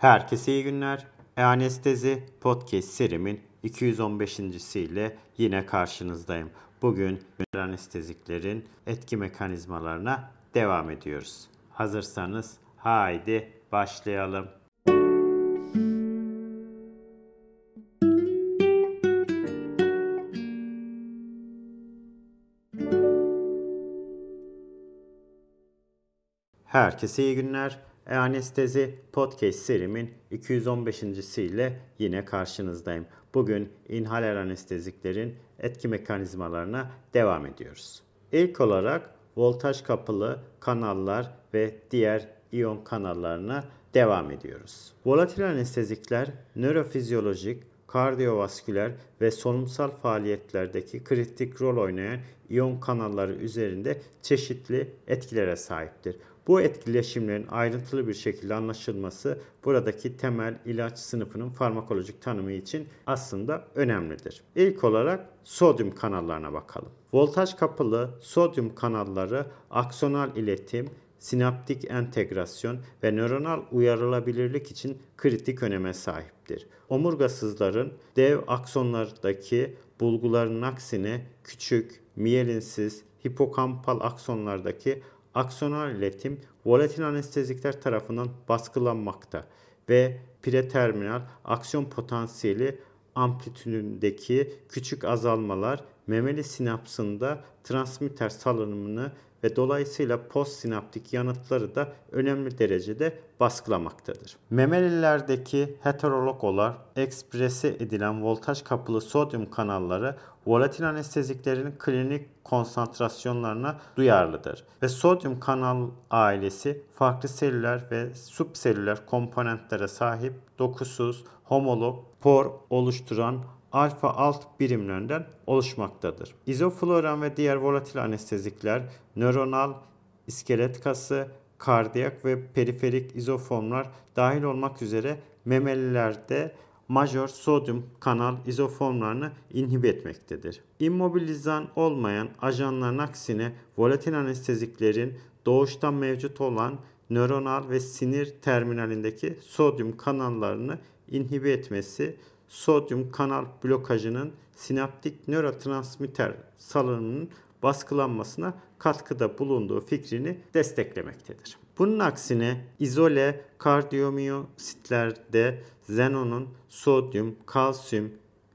Herkese iyi günler. E-Anestezi Podcast serimin 215.siyle yine karşınızdayım. Bugün anesteziklerin etki mekanizmalarına devam ediyoruz. Hazırsanız haydi başlayalım. Herkese iyi günler. E-Anestezi Podcast serimin 215.siyle yine karşınızdayım. Bugün inhaler anesteziklerin etki mekanizmalarına devam ediyoruz. İlk olarak voltaj kapılı kanallar ve diğer iyon kanallarına devam ediyoruz. Volatil anestezikler nörofizyolojik, kardiyovasküler ve solunumsal faaliyetlerdeki kritik rol oynayan iyon kanalları üzerinde çeşitli etkilere sahiptir. Bu etkileşimlerin ayrıntılı bir şekilde anlaşılması buradaki temel ilaç sınıfının farmakolojik tanımı için aslında önemlidir. İlk olarak sodyum kanallarına bakalım. Voltaj kapılı sodyum kanalları aksonal iletim, sinaptik entegrasyon ve nöronal uyarılabilirlik için kritik öneme sahiptir. Omurgasızların dev aksonlardaki bulguların aksine küçük, miyelinsiz, hipokampal aksonlardaki aksonal iletim volatil anestezikler tarafından baskılanmakta ve preterminal aksiyon potansiyeli amplitüdündeki küçük azalmalar memeli sinapsında transmitter salınımını ve dolayısıyla postsinaptik yanıtları da önemli derecede baskılamaktadır. Memelilerdeki heterolog olarak ekspresi edilen voltaj kapılı sodyum kanalları volatil anesteziklerin klinik konsantrasyonlarına duyarlıdır ve sodyum kanal ailesi farklı selüler ve subselüler komponentlere sahip dokusuz, homolog, por oluşturan alfa alt birimlerinden oluşmaktadır. İzofloran ve diğer volatil anestezikler nöronal, iskelet kası, kardiyak ve periferik izoformlar dahil olmak üzere memelilerde majör sodyum kanal izoformlarını inhibe etmektedir. İmmobilizan olmayan ajanların aksine volatil anesteziklerin doğuştan mevcut olan nöronal ve sinir terminalindeki sodyum kanallarını inhibe etmesi sodyum kanal blokajının sinaptik nörotransmitter salınımının baskılanmasına katkıda bulunduğu fikrini desteklemektedir. Bunun aksine izole kardiyomiyositlerde xenonun sodyum, kalsiyum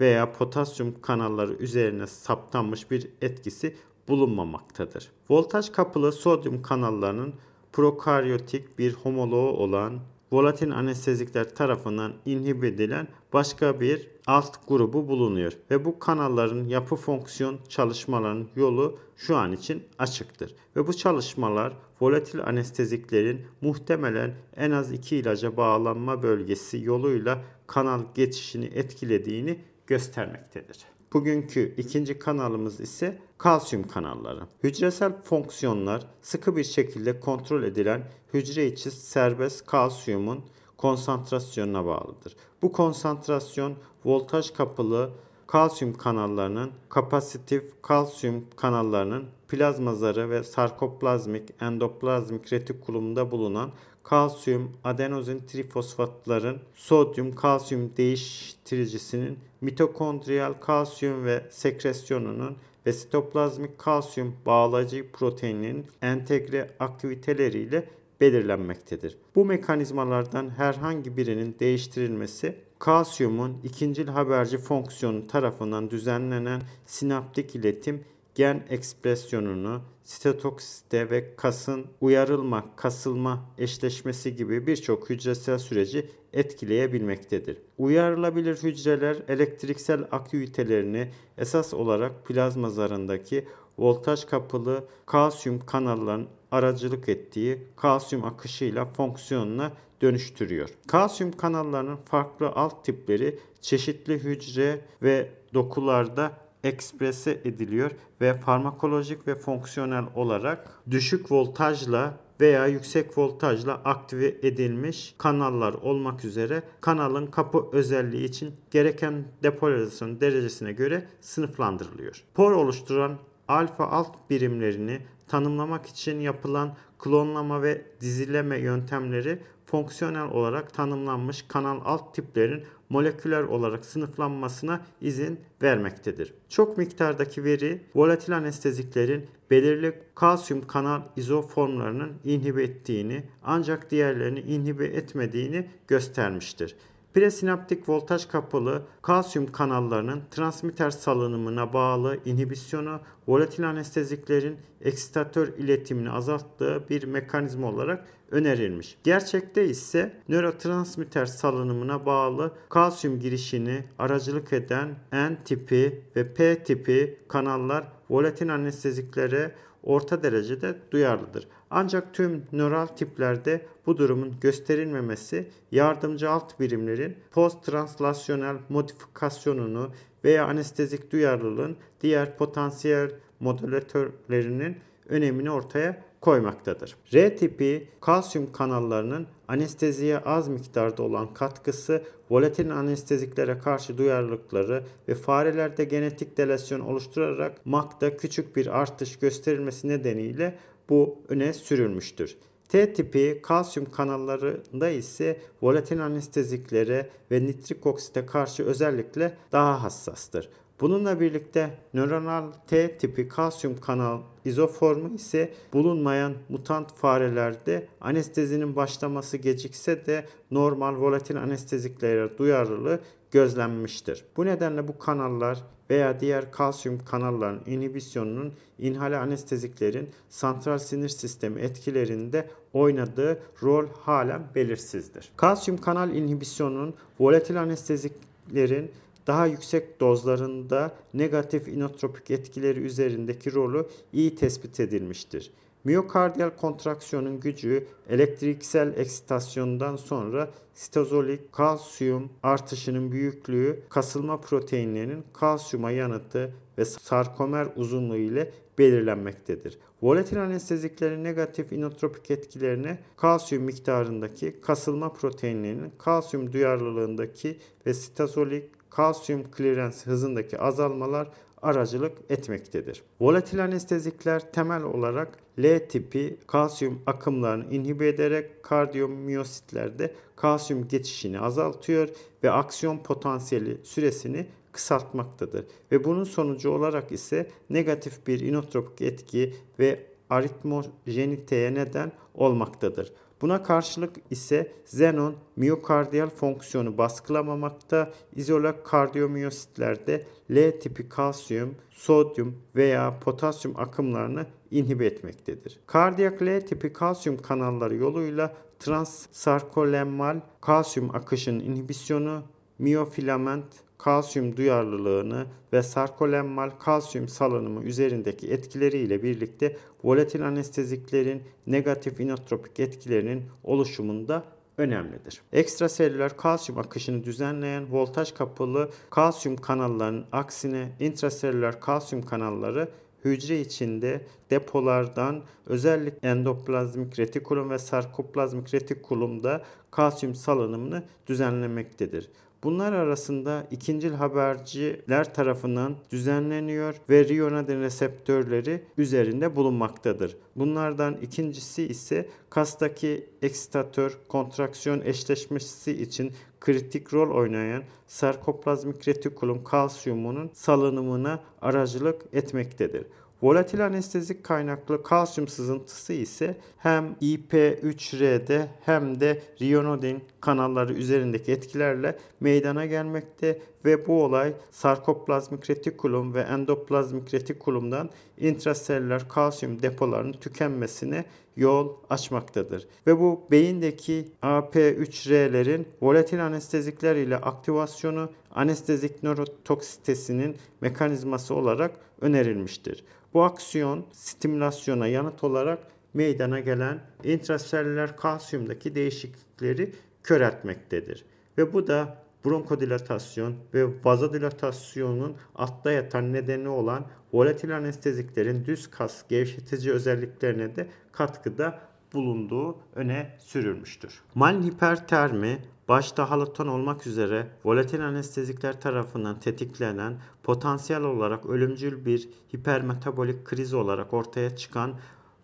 veya potasyum kanalları üzerine saptanmış bir etkisi bulunmamaktadır. Voltaj kapılı sodyum kanallarının prokaryotik bir homoloğu olan volatil anestezikler tarafından inhibe edilen başka bir alt grubu bulunuyor ve bu kanalların yapı fonksiyon çalışmalarının yolu şu an için açıktır. Ve bu çalışmalar volatil anesteziklerin muhtemelen en az iki ilaca bağlanma bölgesi yoluyla kanal geçişini etkilediğini göstermektedir. Bugünkü ikinci kanalımız ise kalsiyum kanalları. Hücresel fonksiyonlar sıkı bir şekilde kontrol edilen hücre içi serbest kalsiyumun konsantrasyonuna bağlıdır. Bu konsantrasyon voltaj kapılı kalsiyum kanallarının kapasitif kalsiyum kanallarının plazma zarı ve sarkoplazmik endoplazmik retikulumda bulunan kalsiyum adenozin trifosfatların sodyum kalsiyum değiştiricisinin mitokondriyal kalsiyum ve sekresyonunun ve sitoplazmik kalsiyum bağlayıcı proteininin entegre aktiviteleriyle belirlenmektedir. Bu mekanizmalardan herhangi birinin değiştirilmesi kalsiyumun ikincil haberci fonksiyonu tarafından düzenlenen sinaptik iletim gen ekspresyonunu, sitotoksite ve kasın uyarılma, kasılma eşleşmesi gibi birçok hücresel süreci etkileyebilmektedir. Uyarılabilir hücreler elektriksel aktivitelerini esas olarak plazma zarındaki voltaj kapılı kalsiyum kanalların aracılık ettiği kalsiyum akışıyla fonksiyonuna dönüştürüyor. Kalsiyum kanallarının farklı alt tipleri çeşitli hücre ve dokularda eksprese ediliyor ve farmakolojik ve fonksiyonel olarak düşük voltajla veya yüksek voltajla aktive edilmiş kanallar olmak üzere kanalın kapı özelliği için gereken depolarizasyon derecesine göre sınıflandırılıyor. Por oluşturan alfa alt birimlerini tanımlamak için yapılan klonlama ve dizileme yöntemleri fonksiyonel olarak tanımlanmış kanal alt tiplerin moleküler olarak sınıflanmasına izin vermektedir. Çok miktardaki veri volatil anesteziklerin belirli kalsiyum kanal izoformlarının inhibe ettiğini ancak diğerlerini inhibe etmediğini göstermiştir. Presinaptik voltaj kapalı kalsiyum kanallarının transmitter salınımına bağlı inhibisyonu volatil anesteziklerin eksitatör iletimini azalttığı bir mekanizma olarak önerilmiş. Gerçekte ise nörotransmitter salınımına bağlı kalsiyum girişini aracılık eden N tipi ve P tipi kanallar volatil anesteziklere orta derecede duyarlıdır. Ancak tüm nöral tiplerde bu durumun gösterilmemesi yardımcı alt birimlerin post-translasyonel modifikasyonunu veya anestezik duyarlılığın diğer potansiyel modülatörlerinin önemini ortaya koymaktadır. R tipi kalsiyum kanallarının anesteziye az miktarda olan katkısı, volatil anesteziklere karşı duyarlılıkları ve farelerde genetik delasyon oluşturarak MAC'da küçük bir artış gösterilmesi nedeniyle bu öne sürülmüştür. T tipi kalsiyum kanallarında ise volatil anesteziklere ve nitrik oksite karşı özellikle daha hassastır. Bununla birlikte nöronal T tipi kalsiyum kanal izoformu ise bulunmayan mutant farelerde anestezinin başlaması gecikse de normal volatil anesteziklere duyarlılığı gözlenmiştir. Bu nedenle bu kanallar veya diğer kalsiyum kanalların inhibisyonunun inhale anesteziklerin santral sinir sistemi etkilerinde oynadığı rol halen belirsizdir. Kalsiyum kanal inhibisyonunun volatil anesteziklerin daha yüksek dozlarında negatif inotropik etkileri üzerindeki rolü iyi tespit edilmiştir. Miyokardiyal kontraksiyonun gücü elektriksel eksitasyondan sonra sitozolik kalsiyum artışının büyüklüğü kasılma proteinlerinin kalsiyuma yanıtı ve sarkomer uzunluğu ile belirlenmektedir. Volatil anesteziklerin negatif inotropik etkilerine kalsiyum miktarındaki kasılma proteinlerinin kalsiyum duyarlılığındaki ve sitozolik kalsiyum clearance hızındaki azalmalar aracılık etmektedir. Volatil anestezikler temel olarak L tipi kalsiyum akımlarını inhibe ederek kardiyomiyositlerde kalsiyum geçişini azaltıyor ve aksiyon potansiyeli süresini kısaltmaktadır. Ve bunun sonucu olarak ise negatif bir inotropik etki ve aritmojeniteye neden olmaktadır. Buna karşılık ise xenon miyokardiyal fonksiyonu baskılamamakta, izole kardiyomiyositlerde L tipi kalsiyum, sodyum veya potasyum akımlarını inhibe etmektedir. Kardiyak L tipi kalsiyum kanalları yoluyla transsarkolemmal kalsiyum akışının inhibisyonu, miyofilament kalsiyum duyarlılığını ve sarkolemmal kalsiyum salınımı üzerindeki etkileriyle birlikte volatil anesteziklerin negatif inotropik etkilerinin oluşumunda önemlidir. Ekstraselüler kalsiyum akışını düzenleyen voltaj kapalı kalsiyum kanallarının aksine intraselüler kalsiyum kanalları hücre içinde depolardan özellikle endoplazmik retikulum ve sarkoplazmik retikulumda kalsiyum salınımını düzenlemektedir. Bunlar arasında ikincil haberciler tarafından düzenleniyor ve riyonadin reseptörleri üzerinde bulunmaktadır. Bunlardan ikincisi ise kastaki eksitatör kontraksiyon eşleşmesi için kritik rol oynayan sarkoplazmik retikulum kalsiyumunun salınımına aracılık etmektedir. Volatil anestezik kaynaklı kalsiyum sızıntısı ise hem IP3R'de hem de riyonodin kanalları üzerindeki etkilerle meydana gelmekte ve bu olay sarkoplazmik retikulum ve endoplazmik retikulumdan intraselüler kalsiyum depolarının tükenmesine yol açmaktadır. Ve bu beyindeki AP3R'lerin volatil anestezikler ile aktivasyonu anestezik nörotoksitesinin mekanizması olarak önerilmiştir. Bu aksiyon stimülasyona yanıt olarak meydana gelen intraselüler kalsiyumdaki değişiklikleri köreltmektedir. Ve bu da bronkodilatasyon ve vazodilatasyonun altta yatan nedeni olan volatil anesteziklerin düz kas gevşetici özelliklerine de katkıda bulunduğu öne sürülmüştür. Malin hipertermi başta halaton olmak üzere volatil anestezikler tarafından tetiklenen potansiyel olarak ölümcül bir hipermetabolik kriz olarak ortaya çıkan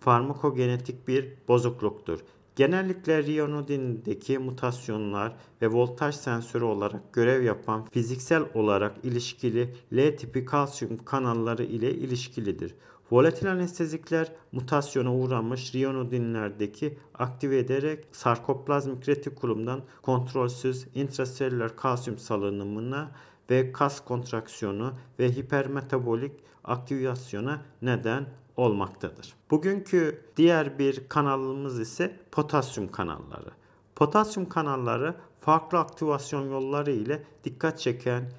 farmakogenetik bir bozukluktur. Genellikle riyonodindeki mutasyonlar ve voltaj sensörü olarak görev yapan fiziksel olarak ilişkili L tipi kalsiyum kanalları ile ilişkilidir. Volatil anestezikler mutasyona uğramış riyonodinlerdeki aktive ederek sarkoplazmik retikulumdan kontrolsüz intraselüler kalsiyum salınımına ve kas kontraksiyonu ve hipermetabolik aktivasyona neden olmaktadır. Bugünkü diğer bir kanalımız ise potasyum kanalları. Potasyum kanalları farklı aktivasyon yolları ile dikkat çeken,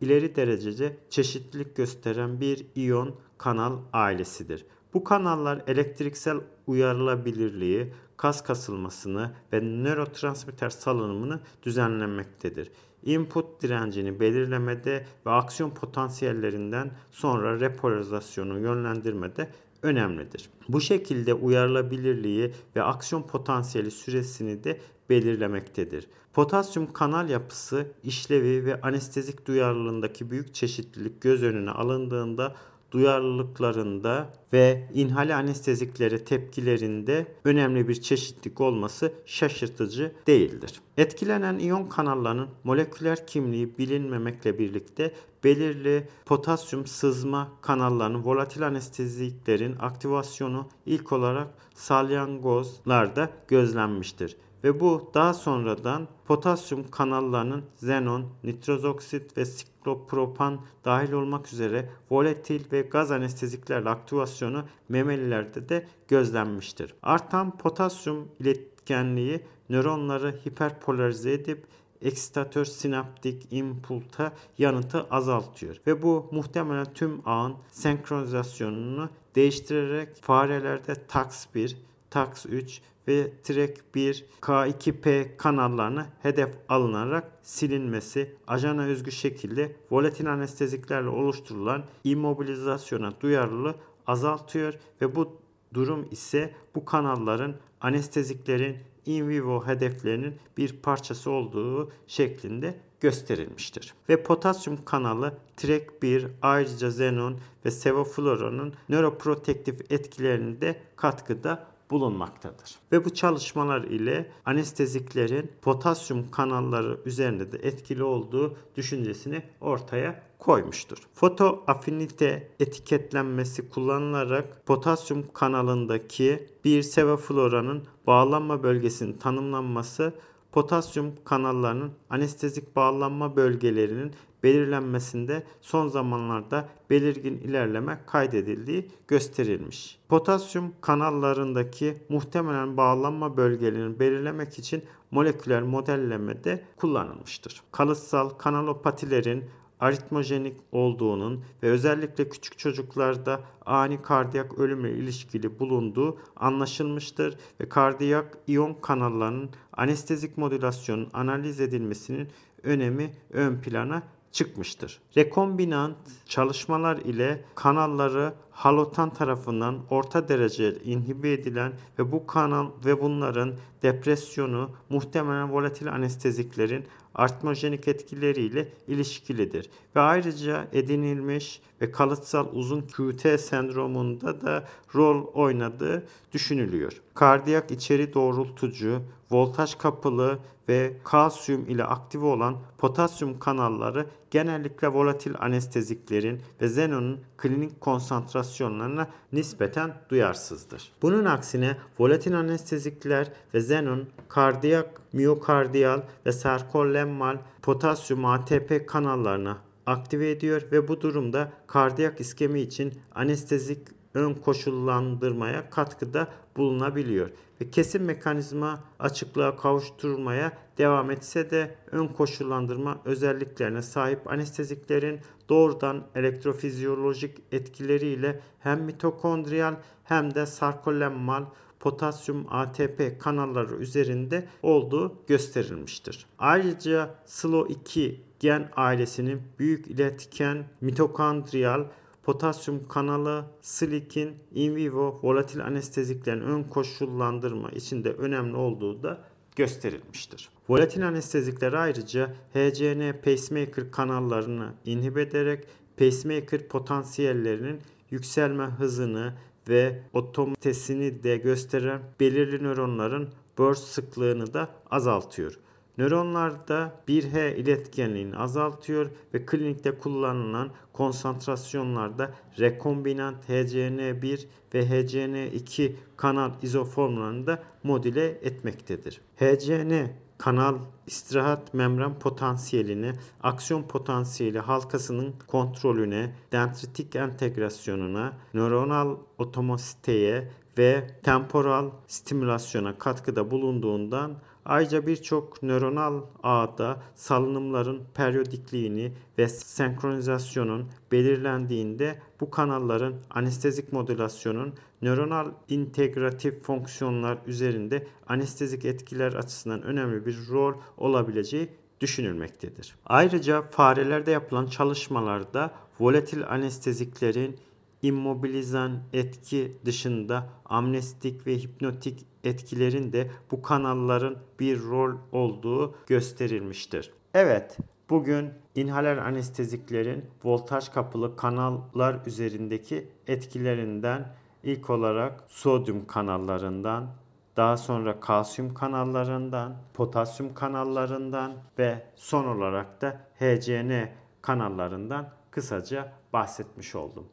ileri derecede çeşitlilik gösteren bir iyon kanal ailesidir. Bu kanallar elektriksel uyarılabilirliği, kas kasılmasını ve nörotransmitter salınımını düzenlemektedir. Input direncini belirlemede ve aksiyon potansiyellerinden sonra repolarizasyonu yönlendirmede önemlidir. Bu şekilde uyarılabilirliği ve aksiyon potansiyeli süresini de belirlemektedir. Potasyum kanal yapısı, işlevi ve anestezik duyarlılığındaki büyük çeşitlilik göz önüne alındığında duyarlılıklarında ve inhale anesteziklere tepkilerinde önemli bir çeşitlilik olması şaşırtıcı değildir. Etkilenen iyon kanallarının moleküler kimliği bilinmemekle birlikte belirli potasyum sızma kanallarının volatil anesteziklerin aktivasyonu ilk olarak salyangozlarda gözlenmiştir ve bu daha sonradan potasyum kanallarının xenon, nitrozoksit ve siklopropan dahil olmak üzere volatil ve gaz anesteziklerle aktivasyonu memelilerde de gözlenmiştir. Artan potasyum iletkenliği nöronları hiperpolarize edip eksitatör sinaptik impulta yanıtı azaltıyor ve bu muhtemelen tüm ağın senkronizasyonunu değiştirerek farelerde TAX1, TAX3 ve TREK 1 K2P kanallarına hedef alınarak silinmesi ajana özgü şekilde volatil anesteziklerle oluşturulan immobilizasyona duyarlılığı azaltıyor ve bu durum ise bu kanalların anesteziklerin in vivo hedeflerinin bir parçası olduğu şeklinde gösterilmiştir. Ve potasyum kanalı TREK1 ayrıca xenon ve sevofluronun nöroprotektif etkilerini de katkıda bulunmaktadır. Ve bu çalışmalar ile anesteziklerin potasyum kanalları üzerinde de etkili olduğu düşüncesini ortaya koymuştur. Foto afinite etiketlenmesi kullanılarak potasyum kanalındaki bir sevofloranın bağlanma bölgesinin tanımlanması potasyum kanallarının anestezik bağlanma bölgelerinin belirlenmesinde son zamanlarda belirgin ilerleme kaydedildiği gösterilmiş. Potasyum kanallarındaki muhtemelen bağlanma bölgelerini belirlemek için moleküler modellemede kullanılmıştır. Kalıtsal kanalopatilerin aritmojenik olduğunun ve özellikle küçük çocuklarda ani kardiyak ölümle ilişkili bulunduğu anlaşılmıştır ve kardiyak iyon kanallarının anestezik modülasyonun analiz edilmesinin önemi ön plana çıkmıştır. Rekombinant çalışmalar ile kanalları halotan tarafından orta derece inhibe edilen ve bu kanal ve bunların depresyonu muhtemelen volatil anesteziklerin artmojenik etkileriyle ilişkilidir. Ve ayrıca edinilmiş ve kalıtsal uzun QT sendromunda da rol oynadığı düşünülüyor. Kardiyak içeri doğrultucu, voltaj kapılı ve kalsiyum ile aktive olan potasyum kanalları genellikle volatil anesteziklerin ve xenonun klinik konsantrasyonlarına nispeten duyarsızdır. Bunun aksine volatil anestezikler ve xenon kardiyak, miyokardiyal ve sarkolemmal potasyum ATP kanallarına aktive ediyor ve bu durumda kardiyak iskemi için anestezik ön koşullandırmaya katkıda bulunabiliyor ve kesin mekanizma açıklığa kavuşturmaya devam etse de ön koşullandırma özelliklerine sahip anesteziklerin doğrudan elektrofizyolojik etkileriyle hem mitokondriyal hem de sarkolemmal potasyum ATP kanalları üzerinde olduğu gösterilmiştir. Ayrıca SLO2 gen ailesinin büyük iletken mitokondriyal potasyum kanalı, silikin, in vivo volatil anesteziklerin ön koşullandırma içinde önemli olduğu da gösterilmiştir. Volatil anestezikler ayrıca HCN pacemaker kanallarını inhibe ederek pacemaker potansiyellerinin yükselme hızını ve otomatesini de gösteren belirli nöronların burst sıklığını da azaltıyor. Nöronlarda 1H iletkenliğini azaltıyor ve klinikte kullanılan konsantrasyonlarda rekombinant HCN1 ve HCN2 kanal izoformlarını da modüle etmektedir. HCN kanal istirahat membran potansiyelini, aksiyon potansiyeli halkasının kontrolüne, dendritik entegrasyonuna, nöronal otomasiteye ve temporal stimülasyona katkıda bulunduğundan ayrıca birçok nöronal ağda salınımların periyodikliğini ve senkronizasyonun belirlendiğinde bu kanalların anestezik modülasyonun nöronal integratif fonksiyonlar üzerinde anestezik etkiler açısından önemli bir rol olabileceği düşünülmektedir. Ayrıca farelerde yapılan çalışmalarda volatil anesteziklerin immobilizan etki dışında amnestik ve hipnotik etkilerin de bu kanalların bir rol olduğu gösterilmiştir. Evet, bugün inhaler anesteziklerin voltaj kapılı kanallar üzerindeki etkilerinden ilk olarak sodyum kanallarından, daha sonra kalsiyum kanallarından, potasyum kanallarından ve son olarak da HCN kanallarından kısaca bahsetmiş oldum.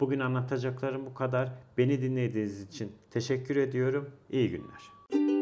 Bugün anlatacaklarım bu kadar. Beni dinlediğiniz için teşekkür ediyorum. İyi günler.